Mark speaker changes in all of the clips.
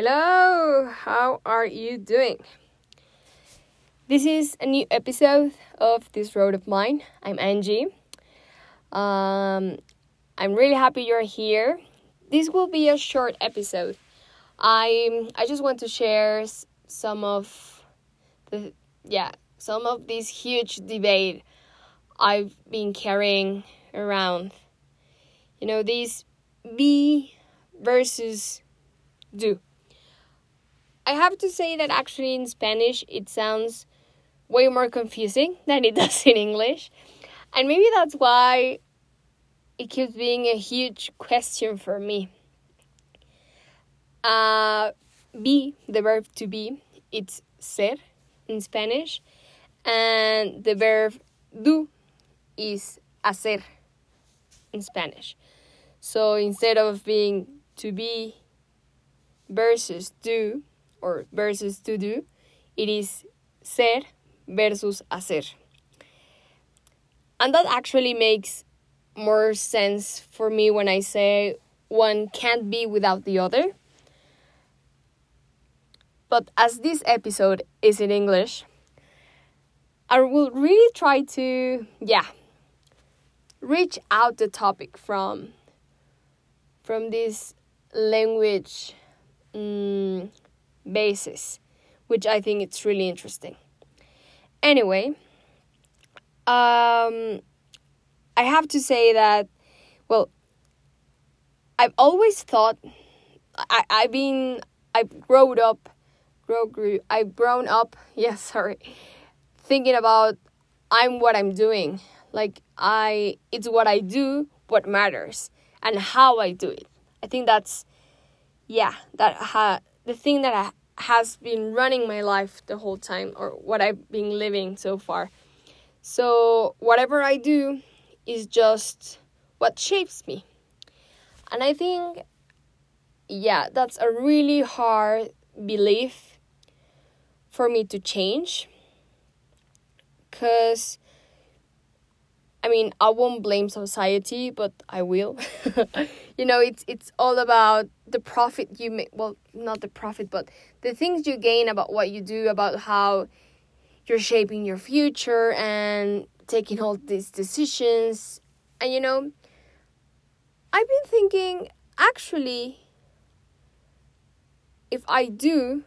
Speaker 1: Hello, how are you doing? This is a new episode of This Road of Mine. I'm Angie. Um, I'm really happy you're here. This will be a short episode. I I just want to share some of the yeah some of this huge debate I've been carrying around. You know, these be versus do. I have to say that actually in Spanish it sounds way more confusing than it does in English. And maybe that's why it keeps being a huge question for me. Uh, be, the verb to be, it's ser in Spanish, and the verb do is hacer in Spanish. So instead of being to be versus do or versus to do, it is ser versus hacer. And that actually makes more sense for me when I say one can't be without the other. But as this episode is in English, I will really try to, yeah, reach out the topic from from this language um, basis, which I think it's really interesting. Anyway, um, I have to say that, well, I've always thought I I've been I've grown up, grow grew I've grown up. Yes, yeah, sorry, thinking about I'm what I'm doing. Like I, it's what I do what matters and how I do it. I think that's, yeah, that ha- the thing that ha- has been running my life the whole time or what I've been living so far. So whatever I do is just what shapes me. And I think, yeah, that's a really hard belief for me to change because I mean, I won't blame society, but I will. you know, it's it's all about the profit you make. Well, not the profit, but the things you gain about what you do, about how you're shaping your future and taking all these decisions. And you know, I've been thinking actually, if I do,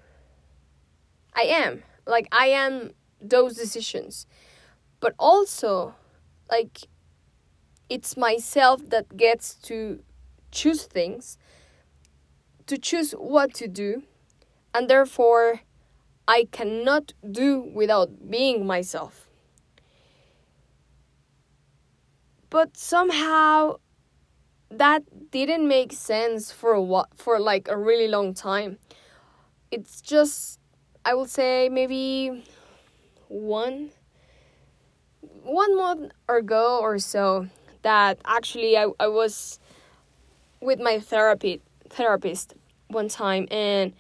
Speaker 1: I am like I am those decisions, but also like it's myself that gets to choose things to choose what to do and therefore I cannot do without being myself. But somehow that didn't make sense for a what for like a really long time. It's just I will say maybe one one month ago or so that actually I, I was with my therapy therapist one time and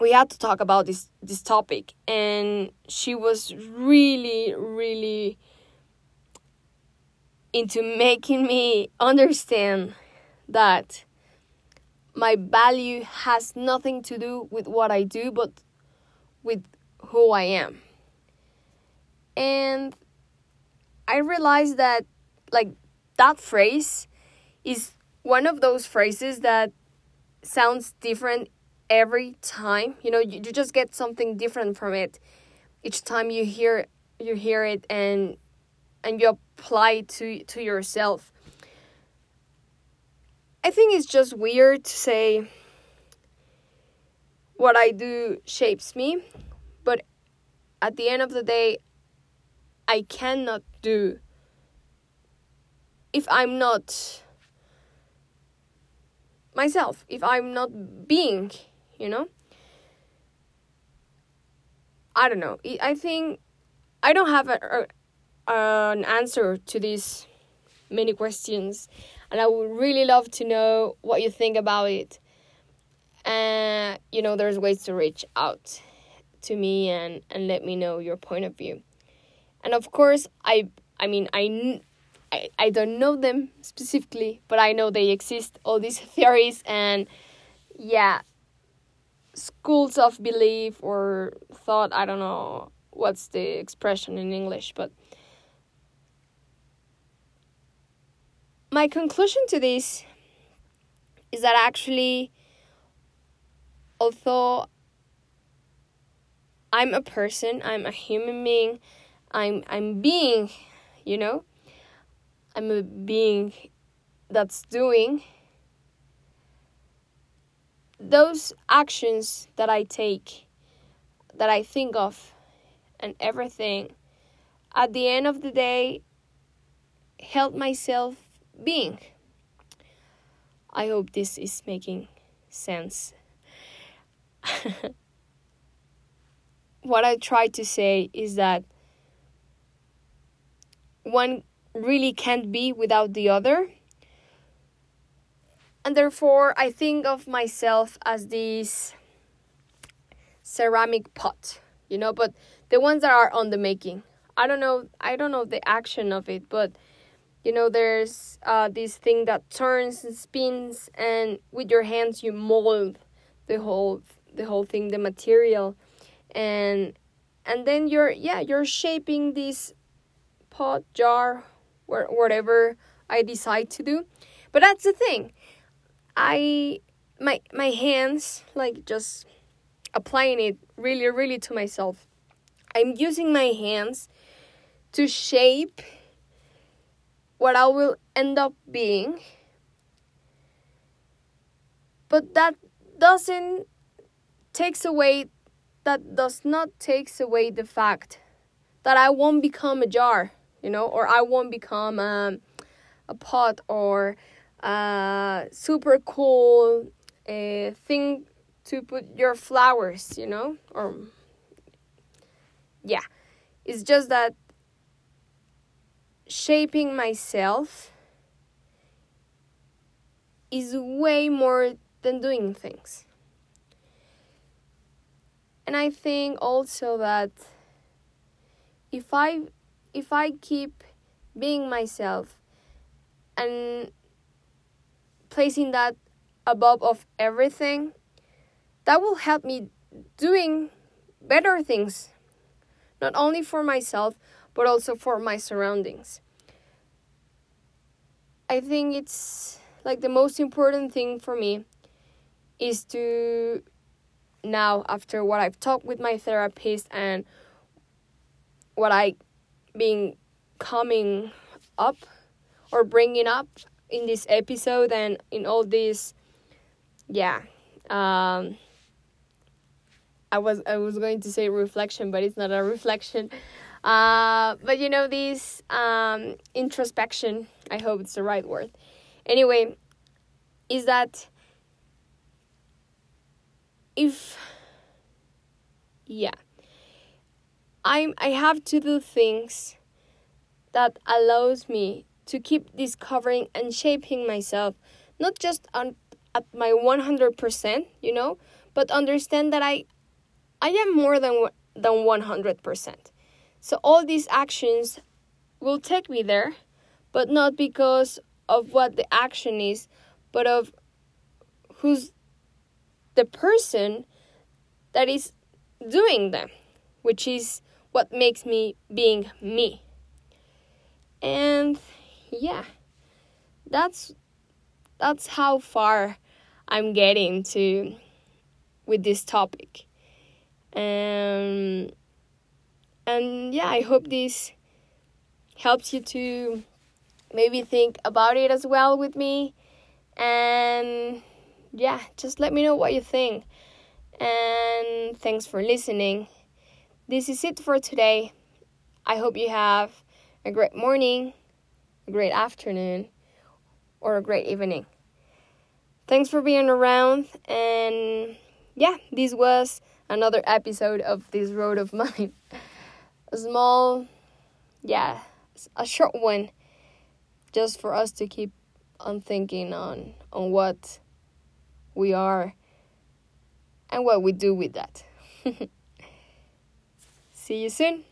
Speaker 1: we had to talk about this this topic and she was really really into making me understand that my value has nothing to do with what I do but with who I am. And I realized that like that phrase is one of those phrases that sounds different every time. You know, you, you just get something different from it each time you hear you hear it and and you apply it to to yourself. I think it's just weird to say what I do shapes me, but at the end of the day, I cannot do if I'm not myself, if I'm not being, you know? I don't know. I think I don't have a, a, an answer to these many questions, and I would really love to know what you think about it. And uh, you know, there's ways to reach out to me and and let me know your point of view and of course i i mean i I, I don't know them specifically, but I know they exist, all these theories, and yeah schools of belief or thought i don't know what's the expression in english but my conclusion to this is that actually although i'm a person i'm a human being i'm i'm being you know i'm a being that's doing those actions that I take, that I think of, and everything, at the end of the day, help myself being. I hope this is making sense. what I try to say is that one really can't be without the other and therefore I think of myself as this ceramic pot, you know, but the ones that are on the making. I don't know. I don't know the action of it, but you know, there's uh, this thing that turns and spins, and with your hands you mold the whole the whole thing, the material, and and then you're yeah you're shaping this pot jar, whatever I decide to do. But that's the thing. I my my hands like just applying it really really to myself. I'm using my hands to shape what I will end up being. But that doesn't takes away that does not takes away the fact that I won't become a jar, you know, or I won't become um, a pot or uh, super cool uh, thing to put your flowers, you know? Or, yeah. It's just that shaping myself is way more than doing things. And I think also that if I if I keep being myself and placing that above of everything that will help me doing better things not only for myself but also for my surroundings. I think it's like the most important thing for me is to now after what i've talked with my therapist and what i been coming up or bringing up in this episode and in all this yeah um i was i was going to say reflection but it's not a reflection. Uh but you know this um introspection i hope it's the right word. Anyway is that if yeah i'm i have to do things that allows me to keep discovering and shaping myself, not just on, at my 100%, you know, but understand that I I am more than than 100%. So all these actions will take me there, but not because of what the action is, but of who's the person that is doing them, which is what makes me being me. And yeah that's that's how far i'm getting to with this topic. Um, and yeah i hope this helps you to maybe think about it as well with me. And yeah just let me know what you think. And thanks for listening this is it for today i hope you have a great morning a great afternoon, or a great evening. Thanks for being around, and yeah, this was another episode of this road of mine. a small, yeah, a short one, just for us to keep on thinking on on what we are and what we do with that. See you soon.